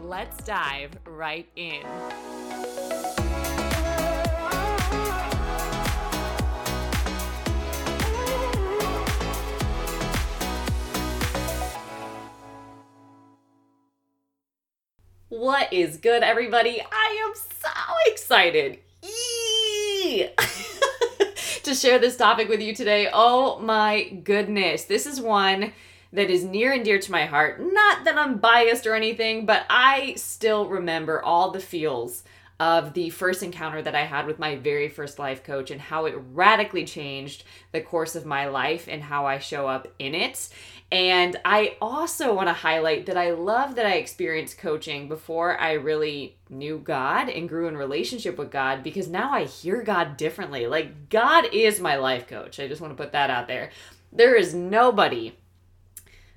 let's dive right in. What is good, everybody? I am so excited. To share this topic with you today. Oh my goodness. This is one that is near and dear to my heart. Not that I'm biased or anything, but I still remember all the feels of the first encounter that I had with my very first life coach and how it radically changed the course of my life and how I show up in it. And I also want to highlight that I love that I experienced coaching before I really knew God and grew in relationship with God because now I hear God differently. Like, God is my life coach. I just want to put that out there. There is nobody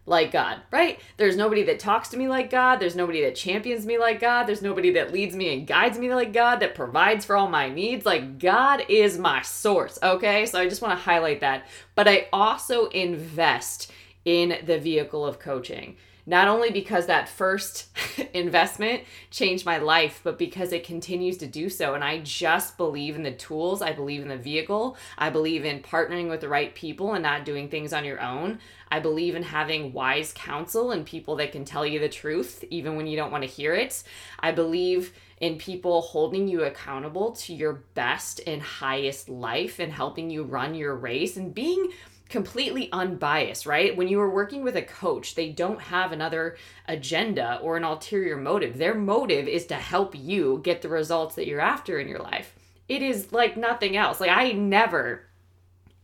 like God, right? There's nobody that talks to me like God. There's nobody that champions me like God. There's nobody that leads me and guides me like God, that provides for all my needs. Like God is my source, okay? So I just want to highlight that. But I also invest in the vehicle of coaching. Not only because that first investment changed my life, but because it continues to do so. And I just believe in the tools. I believe in the vehicle. I believe in partnering with the right people and not doing things on your own. I believe in having wise counsel and people that can tell you the truth even when you don't want to hear it. I believe in people holding you accountable to your best and highest life and helping you run your race and being completely unbiased, right? When you are working with a coach, they don't have another agenda or an ulterior motive. Their motive is to help you get the results that you're after in your life. It is like nothing else. Like, I never,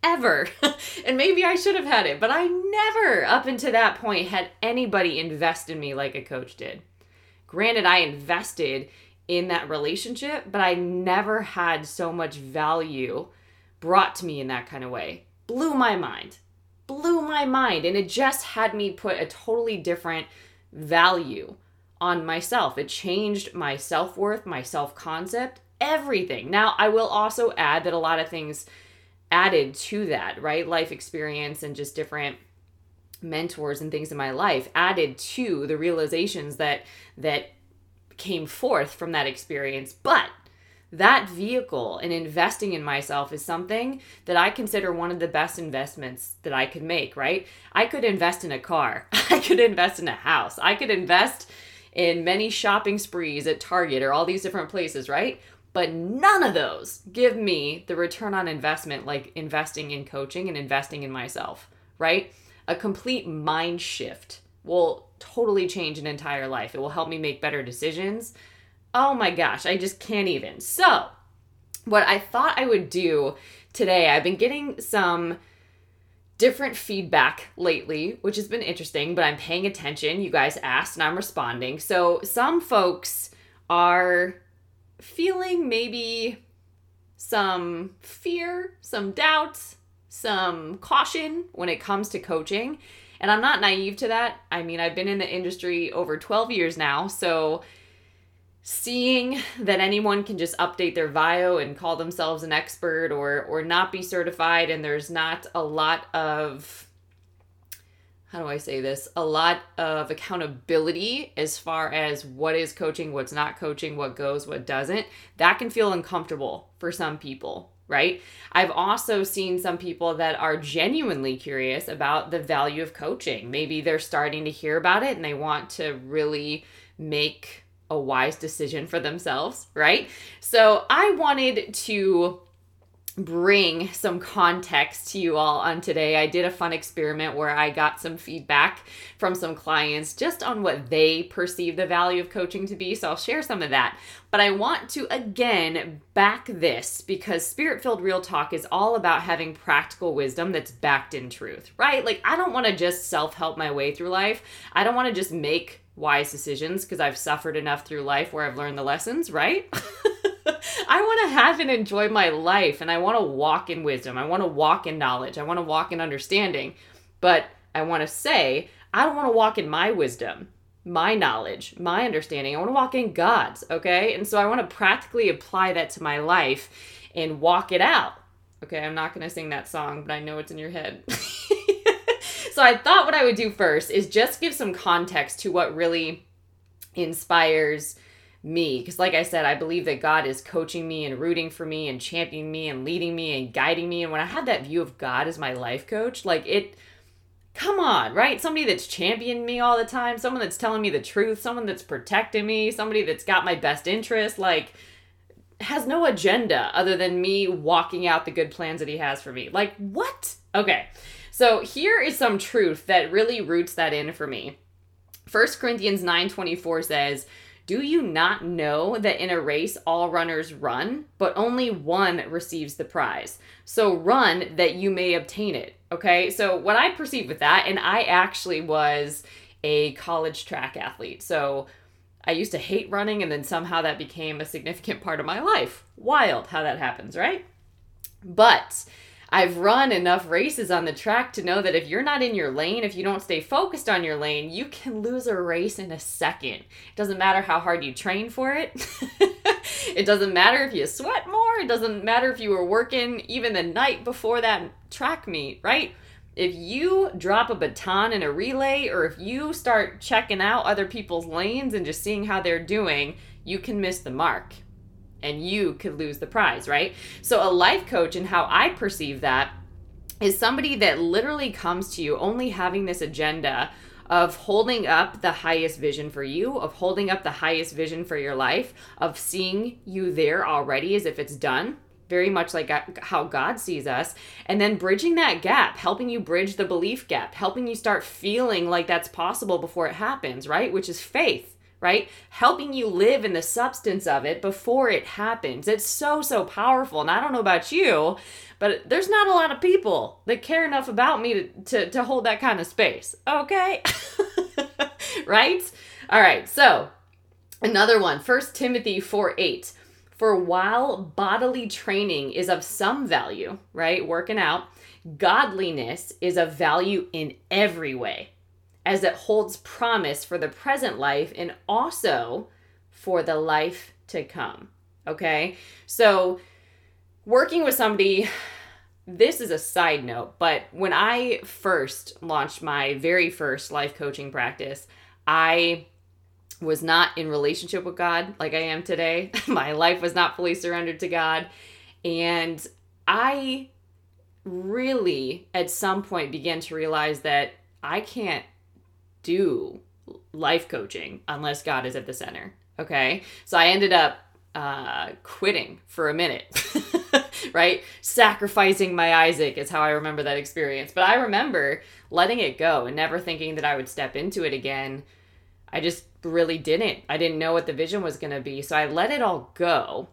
ever, and maybe I should have had it, but I never, up until that point, had anybody invest in me like a coach did. Granted, I invested in that relationship, but I never had so much value brought to me in that kind of way blew my mind. Blew my mind. And it just had me put a totally different value on myself. It changed my self worth, my self concept, everything. Now, I will also add that a lot of things added to that, right? Life experience and just different mentors and things in my life added to the realizations that that came forth from that experience but that vehicle and investing in myself is something that I consider one of the best investments that I could make, right? I could invest in a car, I could invest in a house, I could invest in many shopping sprees at Target or all these different places, right? But none of those give me the return on investment like investing in coaching and investing in myself, right? A complete mind shift will totally change an entire life. It will help me make better decisions Oh my gosh, I just can't even. So, what I thought I would do today, I've been getting some different feedback lately, which has been interesting, but I'm paying attention. You guys asked and I'm responding. So, some folks are feeling maybe some fear, some doubts, some caution when it comes to coaching. And I'm not naive to that. I mean, I've been in the industry over 12 years now, so seeing that anyone can just update their bio and call themselves an expert or or not be certified and there's not a lot of how do I say this? A lot of accountability as far as what is coaching, what's not coaching, what goes, what doesn't. That can feel uncomfortable for some people, right? I've also seen some people that are genuinely curious about the value of coaching. Maybe they're starting to hear about it and they want to really make a wise decision for themselves, right? So I wanted to bring some context to you all on today. I did a fun experiment where I got some feedback from some clients just on what they perceive the value of coaching to be. So I'll share some of that. But I want to again back this because spirit filled real talk is all about having practical wisdom that's backed in truth, right? Like I don't want to just self help my way through life. I don't want to just make wise decisions because I've suffered enough through life where I've learned the lessons, right? I want to have and enjoy my life and I want to walk in wisdom. I want to walk in knowledge. I want to walk in understanding. But I want to say, I don't want to walk in my wisdom, my knowledge, my understanding. I want to walk in God's, okay? And so I want to practically apply that to my life and walk it out. Okay, I'm not going to sing that song, but I know it's in your head. so I thought what I would do first is just give some context to what really inspires me. Because like i said i believe that god is coaching me and rooting for me and championing me and leading me and guiding me. And when i had that view of god as my life coach like it come on right? Somebody that's championing me all the time someone that's telling me the truth someone that's protecting me somebody that's got my best interest like has no agenda other than me walking out the good plans that he has for me. Like what? Okay so here is some truth that really roots that in for me 1 corinthians 9 24 says do you not know that in a race all runners run, but only one receives the prize? So run that you may obtain it. Okay, so what I perceive with that, and I actually was a college track athlete. So I used to hate running, and then somehow that became a significant part of my life. Wild how that happens, right? But I've run enough races on the track to know that if you're not in your lane, if you don't stay focused on your lane, you can lose a race in a second. It doesn't matter how hard you train for it. it doesn't matter if you sweat more. It doesn't matter if you were working even the night before that track meet, right? If you drop a baton in a relay or if you start checking out other people's lanes and just seeing how they're doing, you can miss the mark and you could lose the prize, right? So, a life coach and how I perceive that is somebody that literally comes to you only having this agenda of holding up the highest vision for you, of holding up the highest vision for your life, of seeing you there already as if it's done, very much like how God sees us, and then bridging that gap, helping you bridge the belief gap, helping you start feeling like that's possible before it happens, right? Which is faith right? Helping you live in the substance of it before it happens. It's so, so powerful. And I don't know about you, but there's not a lot of people that care enough about me to, to, to hold that kind of space. Okay? right? All right, so another one, First Timothy 4 8. For while bodily training is of some value, right? Working out, godliness is of value in every way as it holds promise for the present life and also for the life to come. Okay? So, working with somebody, this is a side note, but when I first launched my very first life coaching practice, I was not in relationship with God like I am today. my life was not fully surrendered to God. And I really, at some point, began to realize that I can't do life coaching unless God is at the center. Okay. So I ended up uh, quitting for a minute, right? Sacrificing my Isaac is how I remember that experience. But I remember letting it go and never thinking that I would step into it again. I just really didn't. I didn't know what the vision was going to be. So I let it all go,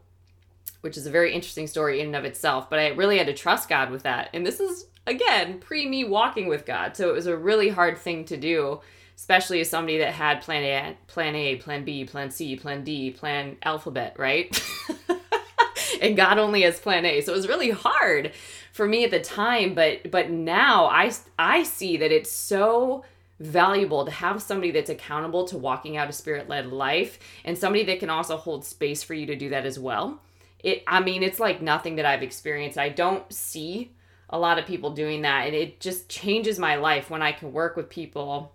which is a very interesting story in and of itself. But I really had to trust God with that. And this is, again, pre me walking with God. So it was a really hard thing to do especially as somebody that had plan A, plan A, plan B, plan C, plan D, plan alphabet, right? and God only has plan A. So it was really hard for me at the time, but but now I I see that it's so valuable to have somebody that's accountable to walking out a spirit-led life and somebody that can also hold space for you to do that as well. It I mean, it's like nothing that I've experienced. I don't see a lot of people doing that and it just changes my life when I can work with people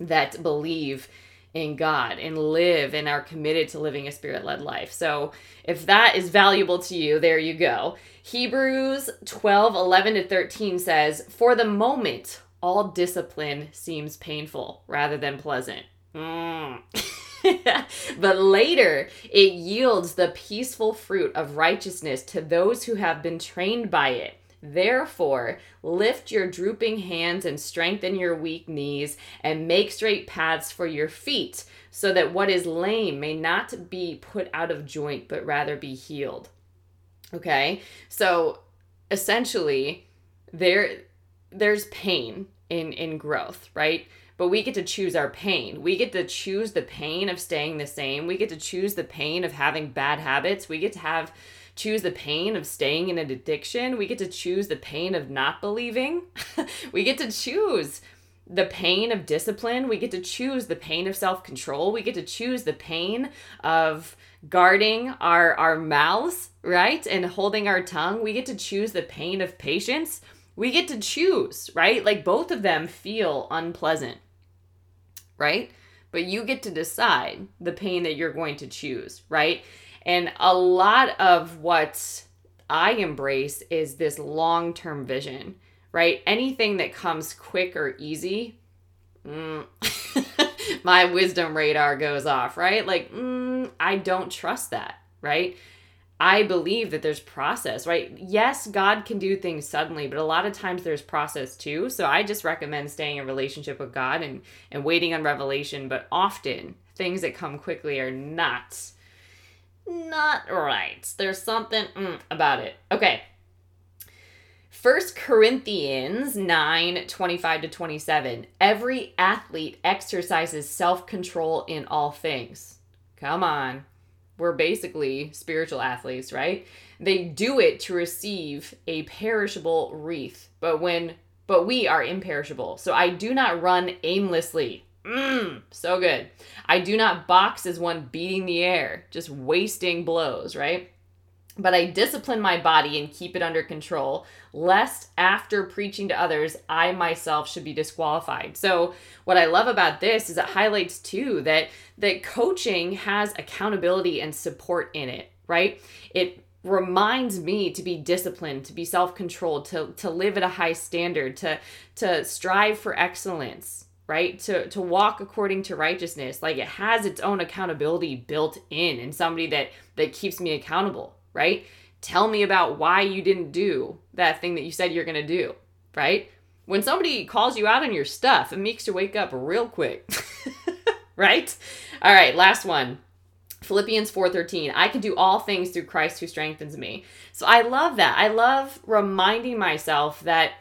that believe in God and live and are committed to living a spirit led life. So, if that is valuable to you, there you go. Hebrews 12 11 to 13 says, For the moment, all discipline seems painful rather than pleasant. Mm. but later, it yields the peaceful fruit of righteousness to those who have been trained by it. Therefore, lift your drooping hands and strengthen your weak knees, and make straight paths for your feet, so that what is lame may not be put out of joint, but rather be healed. Okay? So essentially, there there's pain in in growth, right? but we get to choose our pain. We get to choose the pain of staying the same. We get to choose the pain of having bad habits. We get to have choose the pain of staying in an addiction. We get to choose the pain of not believing. we get to choose the pain of discipline. We get to choose the pain of self control. We get to choose the pain of guarding our, our mouths, right? And holding our tongue. We get to choose the pain of patience. We get to choose, right? Like both of them feel unpleasant, right? But you get to decide the pain that you're going to choose, right? And a lot of what I embrace is this long term vision right? Anything that comes quick or easy, mm, my wisdom radar goes off, right? Like, mm, I don't trust that, right? I believe that there's process, right? Yes, God can do things suddenly, but a lot of times there's process too. So I just recommend staying in relationship with God and and waiting on revelation, but often things that come quickly are not not right. There's something mm, about it. Okay, First Corinthians 9 25 to 27. Every athlete exercises self control in all things. Come on. We're basically spiritual athletes, right? They do it to receive a perishable wreath, but when but we are imperishable. So I do not run aimlessly. Mmm, so good. I do not box as one beating the air, just wasting blows, right? but I discipline my body and keep it under control, lest after preaching to others, I myself should be disqualified. So, what I love about this is it highlights too that that coaching has accountability and support in it, right? It reminds me to be disciplined, to be self-controlled, to to live at a high standard, to to strive for excellence, right? To to walk according to righteousness. Like it has its own accountability built in and somebody that that keeps me accountable right? Tell me about why you didn't do that thing that you said you're going to do, right? When somebody calls you out on your stuff, it makes you wake up real quick. right? All right, last one. Philippians 4:13 I can do all things through Christ who strengthens me. So I love that. I love reminding myself that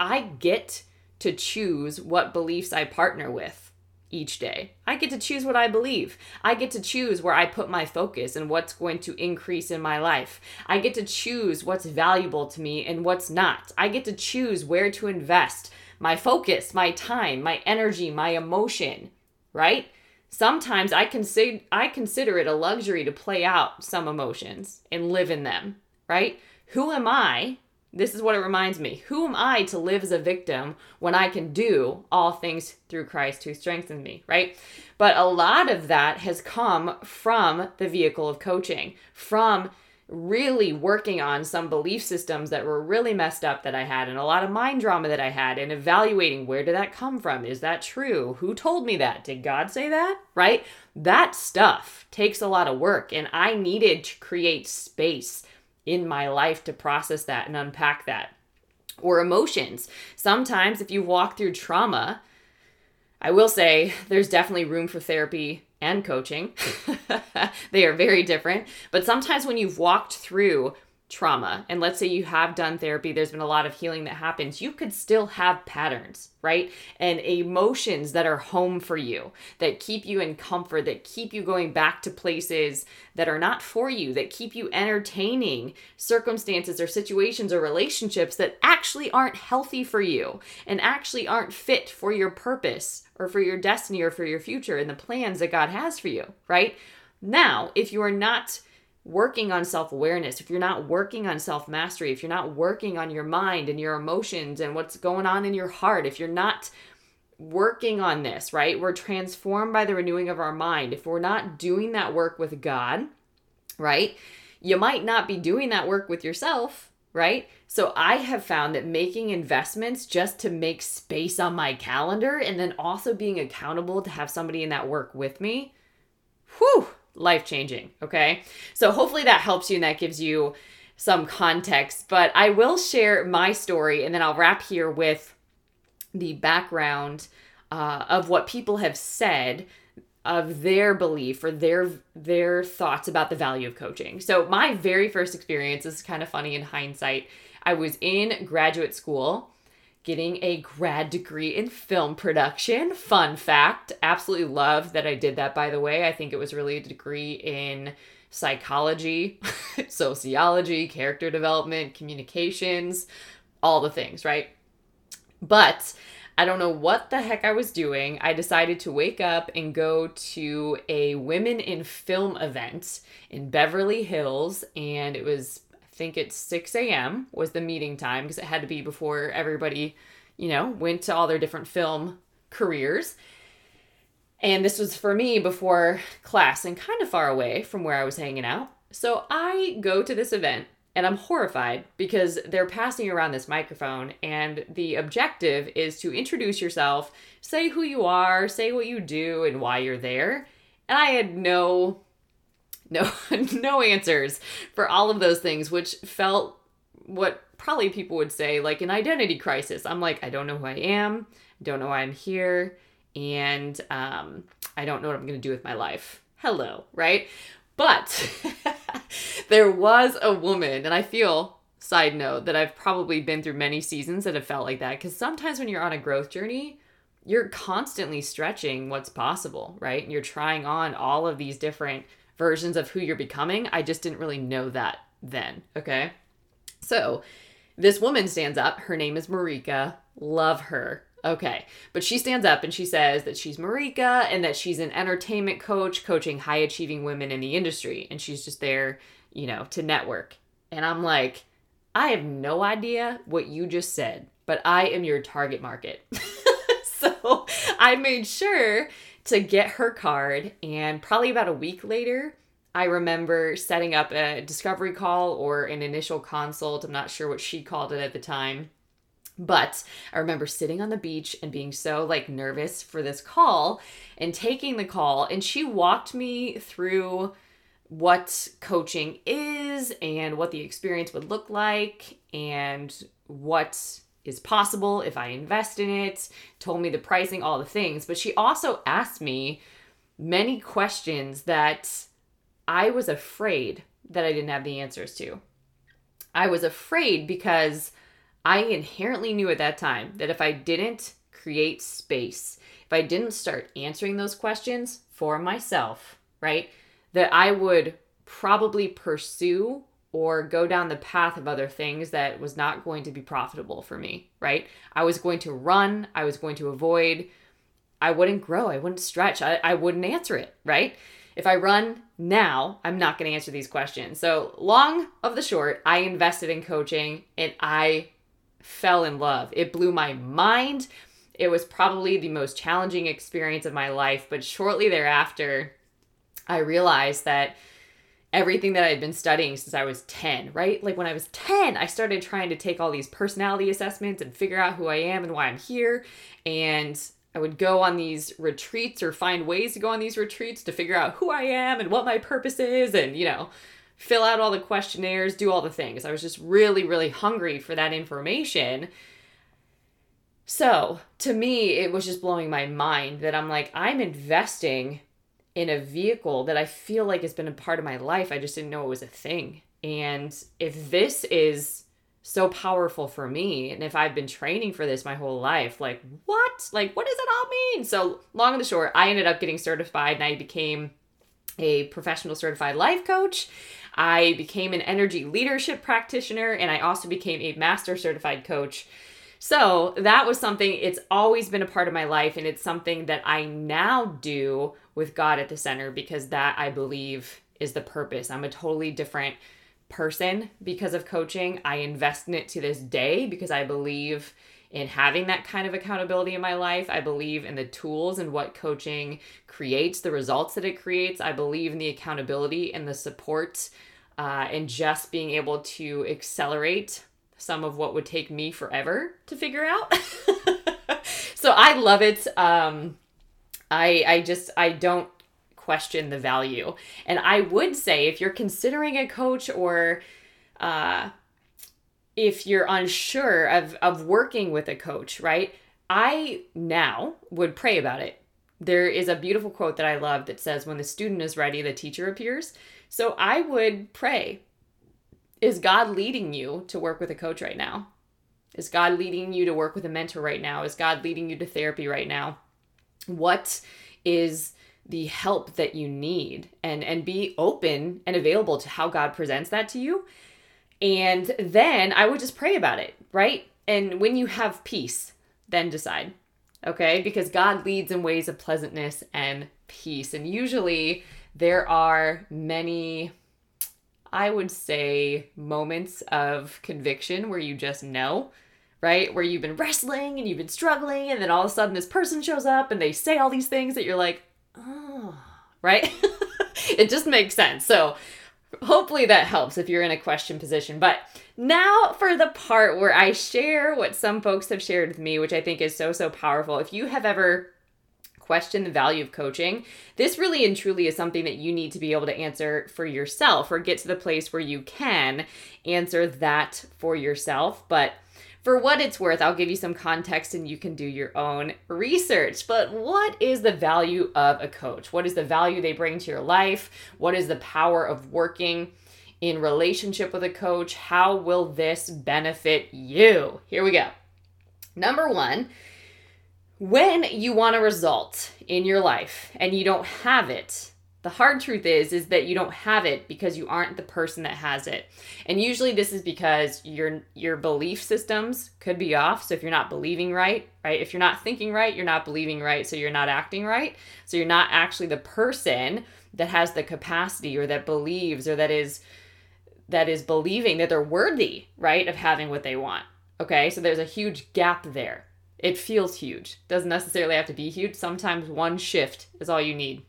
I get to choose what beliefs I partner with each day. I get to choose what I believe. I get to choose where I put my focus and what's going to increase in my life. I get to choose what's valuable to me and what's not. I get to choose where to invest my focus, my time, my energy, my emotion, right? Sometimes I consider I consider it a luxury to play out some emotions and live in them, right? Who am I this is what it reminds me. Who am I to live as a victim when I can do all things through Christ who strengthens me, right? But a lot of that has come from the vehicle of coaching, from really working on some belief systems that were really messed up that I had and a lot of mind drama that I had and evaluating where did that come from? Is that true? Who told me that? Did God say that? Right? That stuff takes a lot of work and I needed to create space in my life to process that and unpack that. Or emotions. Sometimes, if you walk through trauma, I will say there's definitely room for therapy and coaching. they are very different. But sometimes, when you've walked through trauma. And let's say you have done therapy there's been a lot of healing that happens you could still have patterns right? And emotions that are home for you that keep you in comfort that keep you going back to places that are not for you that keep you entertaining circumstances or situations or relationships that actually aren't healthy for you and actually aren't fit for your purpose or for your destiny or for your future and the plans that God has for you right? Now if you are not working on self awareness, if you're not working on self mastery, if you're not working on your mind and your emotions and what's going on in your heart, if you're not working on this, right? We're transformed by the renewing of our mind. If we're not doing that work with God, right? You might not be doing that work with yourself, right? So I have found that making investments just to make space on my calendar and then also being accountable to have somebody in that work with me, whew, life changing. Okay. So hopefully that helps you and that gives you some context. But I will share my story and then I'll wrap here with the background uh, of what people have said of their belief or their their thoughts about the value of coaching. So my very first experience is kind of funny in hindsight. I was in graduate school getting a grad degree in film production. Fun fact. Absolutely love that I did that, by the way. I think it was really a degree in psychology, sociology, character development, communications, all the things, right? But I don't know what the heck I was doing. I decided to wake up and go to a women in film event in Beverly Hills, and it was, think it's 6 a.m. was the meeting time because it had to be before everybody, you know, went to all their different film careers. And this was for me before class and kind of far away from where I was hanging out. So I go to this event and I'm horrified because they're passing around this microphone, and the objective is to introduce yourself, say who you are, say what you do, and why you're there. And I had no, no, no answers for all of those things, which felt what probably people would say like an identity crisis. I'm like, I don't know who I am, don't know why I'm here, and um, I don't know what I'm gonna do with my life. Hello, right? But there was a woman, and I feel, side note, that I've probably been through many seasons that have felt like that. Because sometimes when you're on a growth journey, you're constantly stretching what's possible, right? And you're trying on all of these different versions of who you're becoming. I just didn't really know that then, okay? So this woman stands up. Her name is Marika. Love her. Okay. But she stands up and she says that she's Marika and that she's an entertainment coach coaching high achieving women in the industry. And she's just there, you know, to network. And I'm like, I have no idea what you just said, but I am your target market. so I made sure to get her card. And probably about a week later, I remember setting up a discovery call or an initial consult. I'm not sure what she called it at the time. But I remember sitting on the beach and being so like nervous for this call and taking the call. And she walked me through what coaching is and what the experience would look like and what is possible if I invest in it, told me the pricing, all the things, but she also asked me many questions that I was afraid that I didn't have the answers to. I was afraid because I inherently knew at that time that if I didn't create space, if I didn't start answering those questions for myself, right, that I would probably pursue or go down the path of other things that was not going to be profitable for me, right? I was going to run, I was going to avoid, I wouldn't grow, I wouldn't stretch, I, I wouldn't answer it, right? If I run now, I'm not going to answer these questions. So, long of the short, I invested in coaching and I fell in love. It blew my mind. It was probably the most challenging experience of my life, but shortly thereafter, I realized that everything that I had been studying since I was 10, right? Like when I was 10, I started trying to take all these personality assessments and figure out who I am and why I'm here. And I would go on these retreats or find ways to go on these retreats to figure out who I am and what my purpose is and, you know, fill out all the questionnaires, do all the things. I was just really, really hungry for that information. So to me, it was just blowing my mind that I'm like, I'm investing in a vehicle that I feel like has been a part of my life. I just didn't know it was a thing. And if this is so powerful for me, and if I've been training for this my whole life, like, what? Like, what does it all mean? So, long and the short, I ended up getting certified and I became a professional certified life coach. I became an energy leadership practitioner and I also became a master certified coach. So that was something, it's always been a part of my life, and it's something that I now do with God at the center because that I believe is the purpose. I'm a totally different person because of coaching. I invest in it to this day because I believe in having that kind of accountability in my life. I believe in the tools and what coaching creates, the results that it creates. I believe in the accountability and the support uh, and just being able to accelerate some of what would take me forever to figure out. so I love it. Um, I I just I don't question the value, and I would say if you're considering a coach or uh, if you're unsure of, of working with a coach, right? I now would pray about it. There is a beautiful quote that I love that says, When the student is ready, the teacher appears. So I would pray, Is God leading you to work with a coach right now? Is God leading you to work with a mentor right now? Is God leading you to therapy right now? What is the help that you need and and be open and available to how God presents that to you. And then I would just pray about it, right? And when you have peace, then decide. Okay? Because God leads in ways of pleasantness and peace. And usually there are many I would say moments of conviction where you just know right? Where you've been wrestling and you've been struggling, and then all of a sudden this person shows up and they say all these things that you're like, oh, right? it just makes sense. So hopefully that helps if you're in a question position. But now for the part where I share what some folks have shared with me, which I think is so, so powerful. If you have ever questioned the value of coaching, this really and truly is something that you need to be able to answer for yourself or get to the place where you can answer that for yourself. But for what it's worth, I'll give you some context and you can do your own research. But what is the value of a coach? What is the value they bring to your life? What is the power of working in relationship with a coach? How will this benefit you? Here we go. Number one, when you want a result in your life and you don't have it, the hard truth is is that you don't have it because you aren't the person that has it. And usually this is because your your belief systems could be off. So if you're not believing right, right? If you're not thinking right, you're not believing right, so you're not acting right. So you're not actually the person that has the capacity or that believes or that is that is believing that they're worthy, right, of having what they want. Okay? So there's a huge gap there. It feels huge. Doesn't necessarily have to be huge. Sometimes one shift is all you need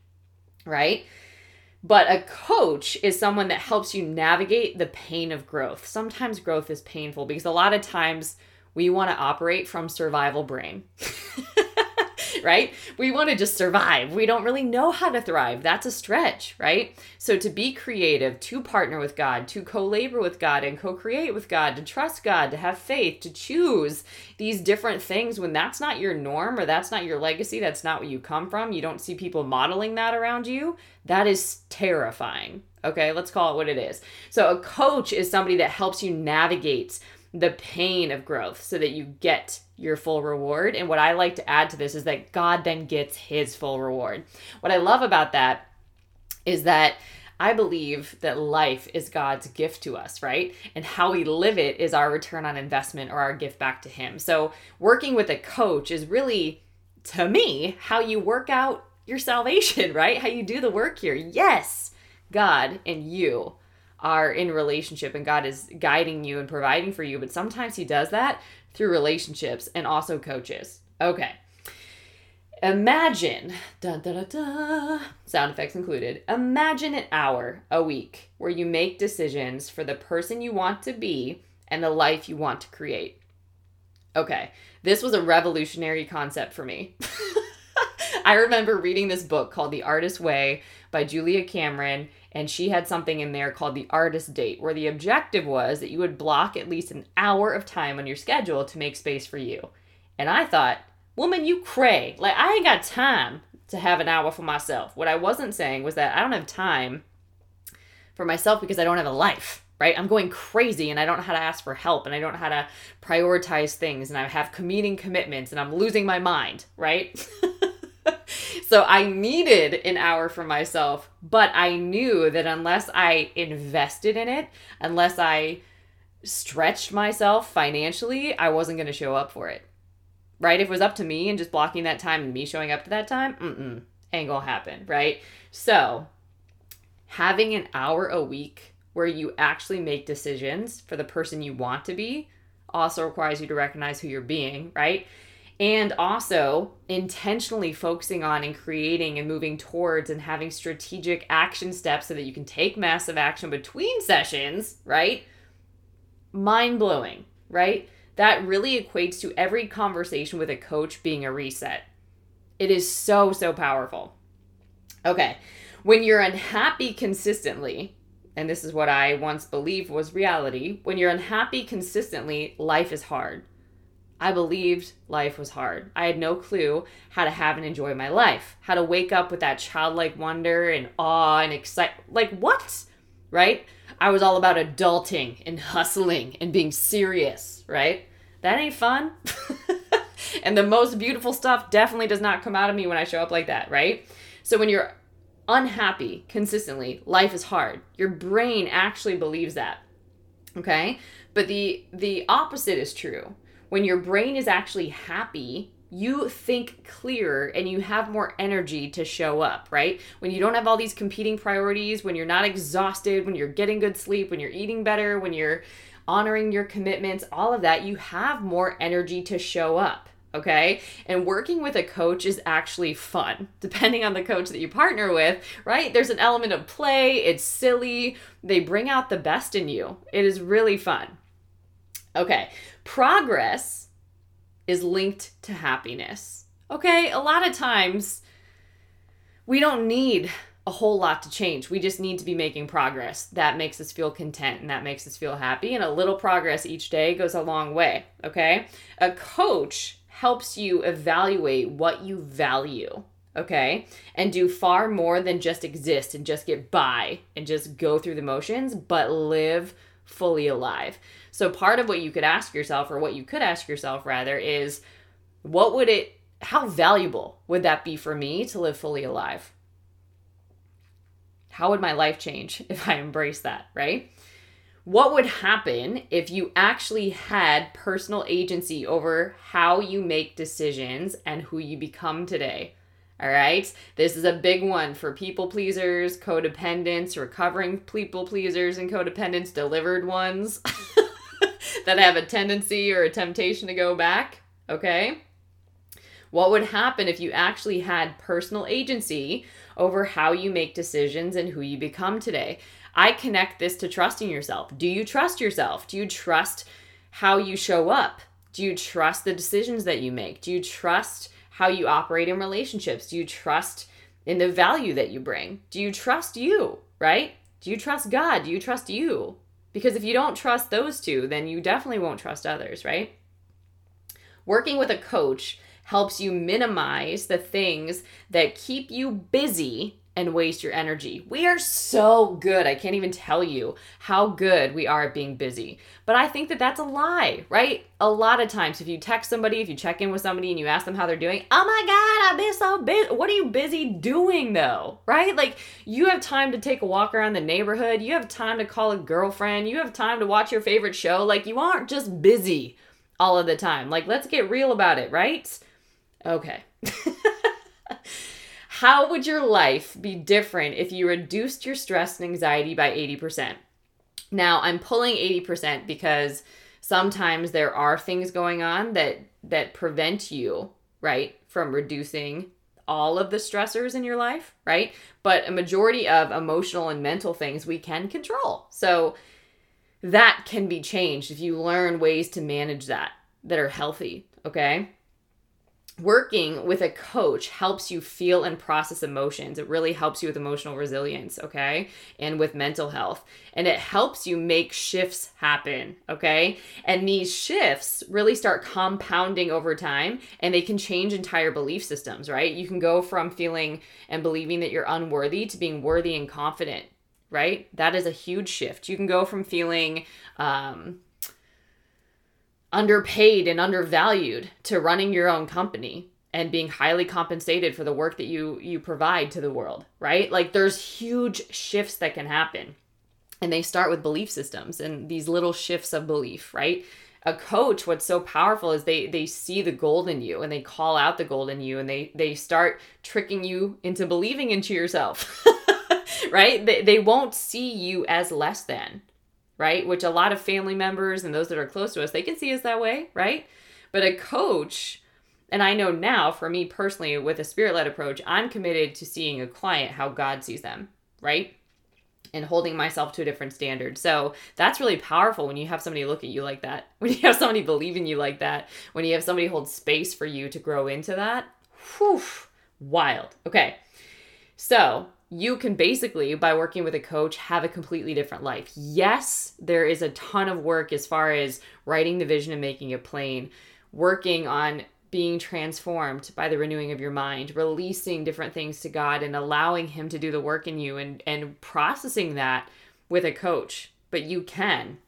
right? But a coach is someone that helps you navigate the pain of growth. Sometimes growth is painful because a lot of times we want to operate from survival brain. right? We want to just survive. We don't really know how to thrive. That's a stretch, right? So to be creative, to partner with God, to co labor with God and co create with God, to trust God, to have faith, to choose these different things when that's not your norm or that's not your legacy, that's not what you come from, you don't see people modeling that around you, that is terrifying. Okay, let's call it what it is. So a coach is somebody that helps you navigate the pain of growth so that you get your full reward. And what I like to add to this is that God then gets his full reward. What I love about that is that I believe that life is God's gift to us, right? And how we live it is our return on investment or our gift back to Him. So, working with a coach is really, to me, how you work out your salvation, right? How you do the work here. Yes, God and you are in relationship and God is guiding you and providing for you, but sometimes He does that through relationships and also coaches. Okay. Imagine, dun, dun, dun, sound effects included, imagine an hour a week where you make decisions for the person you want to be and the life you want to create. Okay, this was a revolutionary concept for me. I remember reading this book called The Artist Way by Julia Cameron, and she had something in there called the artist date, where the objective was that you would block at least an hour of time on your schedule to make space for you. And I thought, woman, you cray. Like, I ain't got time to have an hour for myself. What I wasn't saying was that I don't have time for myself because I don't have a life, right? I'm going crazy and I don't know how to ask for help and I don't know how to prioritize things and I have commuting commitments and I'm losing my mind, right? so I needed an hour for myself, but I knew that unless I invested in it, unless I stretched myself financially, I wasn't going to show up for it. Right? If it was up to me and just blocking that time and me showing up to that time, mm-mm, ain't gonna happen, right? So, having an hour a week where you actually make decisions for the person you want to be also requires you to recognize who you're being, right? And also intentionally focusing on and creating and moving towards and having strategic action steps so that you can take massive action between sessions, right? Mind blowing, right? That really equates to every conversation with a coach being a reset. It is so, so powerful. Okay, when you're unhappy consistently, and this is what I once believed was reality, when you're unhappy consistently, life is hard I believed life was hard. I had no clue how to have and enjoy my life, how to wake up with that childlike wonder and awe and excite. Like, what? Right? I was all about adulting and hustling and being serious, right? That ain't fun. and the most beautiful stuff definitely does not come out of me when I show up like that, right? So when you're unhappy consistently, life is hard. Your brain actually believes that. Okay? But the the opposite is true. When your brain is actually happy, you think clearer and you have more energy to show up, right? When you don't have all these competing priorities, when you're not exhausted, when you're getting good sleep, when you're eating better, when you're honoring your commitments, all of that, you have more energy to show up. Okay. And working with a coach is actually fun, depending on the coach that you partner with, right? There's an element of play, it's silly, they bring out the best in you. It is really fun. Okay. Progress is linked to happiness. Okay, a lot of times we don't need a whole lot to change. We just need to be making progress. That makes us feel content and that makes us feel happy. And a little progress each day goes a long way. Okay. A coach helps you evaluate what you value. Okay. And do far more than just exist and just get by and just go through the motions, but live fully alive. So part of what you could ask yourself, or what you could ask yourself rather, is what would it, how valuable would that be for me to live fully alive? How would my life change if I embrace that, right? What would happen if you actually had personal agency over how you make decisions and who you become today? All right. This is a big one for people pleasers, codependents, recovering people pleasers and codependents, delivered ones that have a tendency or a temptation to go back. Okay. What would happen if you actually had personal agency over how you make decisions and who you become today? I connect this to trusting yourself. Do you trust yourself? Do you trust how you show up? Do you trust the decisions that you make? Do you trust how you operate in relationships? Do you trust in the value that you bring? Do you trust you, right? Do you trust God? Do you trust you? Because if you don't trust those two, then you definitely won't trust others, right? Working with a coach helps you minimize the things that keep you busy and waste your energy. We are so good. I can't even tell you how good we are at being busy. But I think that that's a lie, right? A lot of times, if you text somebody, if you check in with somebody and you ask them how they're doing, oh my God, I've been so busy. What are you busy doing though, right? Like you have time to take a walk around the neighborhood, you have time to call a girlfriend, you have time to watch your favorite show. Like you aren't just busy all of the time. Like let's get real about it, right? Okay. How would your life be different if you reduced your stress and anxiety by 80%? Now, I'm pulling 80% because sometimes there are things going on that that prevent you, right, from reducing all of the stressors in your life, right? But a majority of emotional and mental things we can control. So that can be changed if you learn ways to manage that that are healthy, okay? Working with a coach helps you feel and process emotions. It really helps you with emotional resilience, okay? And with mental health. And it helps you make shifts happen, okay? And these shifts really start compounding over time and they can change entire belief systems, right? You can go from feeling and believing that you're unworthy to being worthy and confident, right? That is a huge shift. You can go from feeling, um, underpaid and undervalued to running your own company and being highly compensated for the work that you you provide to the world right? Like there's huge shifts that can happen. And they start with belief systems and these little shifts of belief right? A coach what's so powerful is they they see the gold in you and they call out the gold in you and they they start tricking you into believing into yourself right? They, they won't see you as less than right? Which a lot of family members and those that are close to us, they can see us that way, right? But a coach, and I know now for me personally with a spirit led approach, I'm committed to seeing a client how God sees them, right? And holding myself to a different standard. So that's really powerful when you have somebody look at you like that, when you have somebody believe in you like that, when you have somebody hold space for you to grow into that. Whew, wild. Okay. So you can basically, by working with a coach, have a completely different life. Yes, there is a ton of work as far as writing the vision and making it plain, working on being transformed by the renewing of your mind, releasing different things to God and allowing Him to do the work in you and, and processing that with a coach. But you can.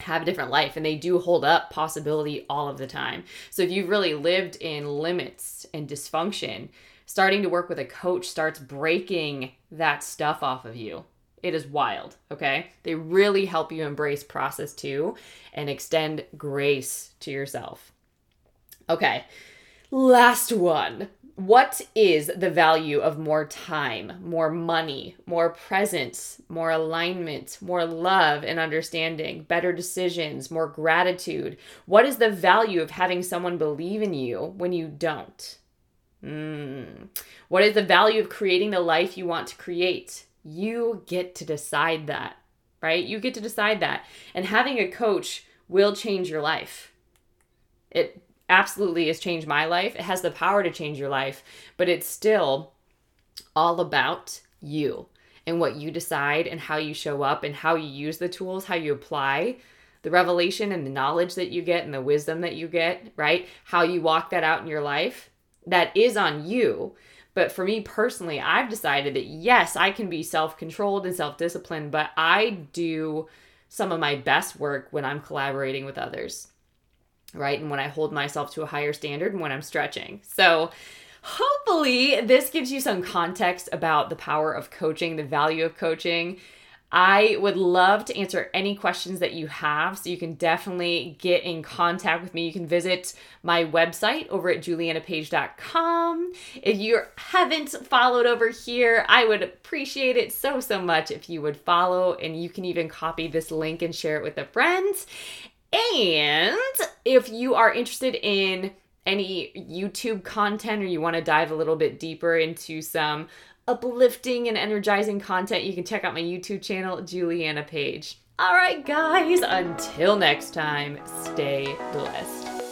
have a different life and they do hold up possibility all of the time. So if you've really lived in limits and dysfunction, starting to work with a coach starts breaking that stuff off of you. It is wild, okay? They really help you embrace process too and extend grace to yourself. Okay, last one. What is the value of more time, more money, more presence, more alignment, more love and understanding, better decisions, more gratitude? What is the value of having someone believe in you when you don't? Mm. What is the value of creating the life you want to create? You get to decide that, right? You get to decide that. And having a coach will change your life. It absolutely has changed my life. It has the power to change your life, but it's still all about you and what you decide and how you show up and how you use the tools, how you apply the revelation and the knowledge that you get and the wisdom that you get, right? How you walk that out in your life. That is on you. But for me personally, I've decided that yes, I can be self controlled and self disciplined, but I do some of my best work when I'm collaborating with others right? And when I hold myself to a higher standard and when I'm stretching. So, hopefully, this gives you some context about the power of coaching, the value of coaching. I would love to answer any questions that you have. So you can definitely get in contact with me. You can visit my website over at julianapage.com. If you haven't followed over here, I would appreciate it so, so much if you would follow and you can even copy this link and share it with a friend. And if you are interested in any YouTube content or you want to dive a little bit deeper into some uplifting and energizing content, you can check out my YouTube channel, Juliana Page. All right, guys, until next time, stay blessed.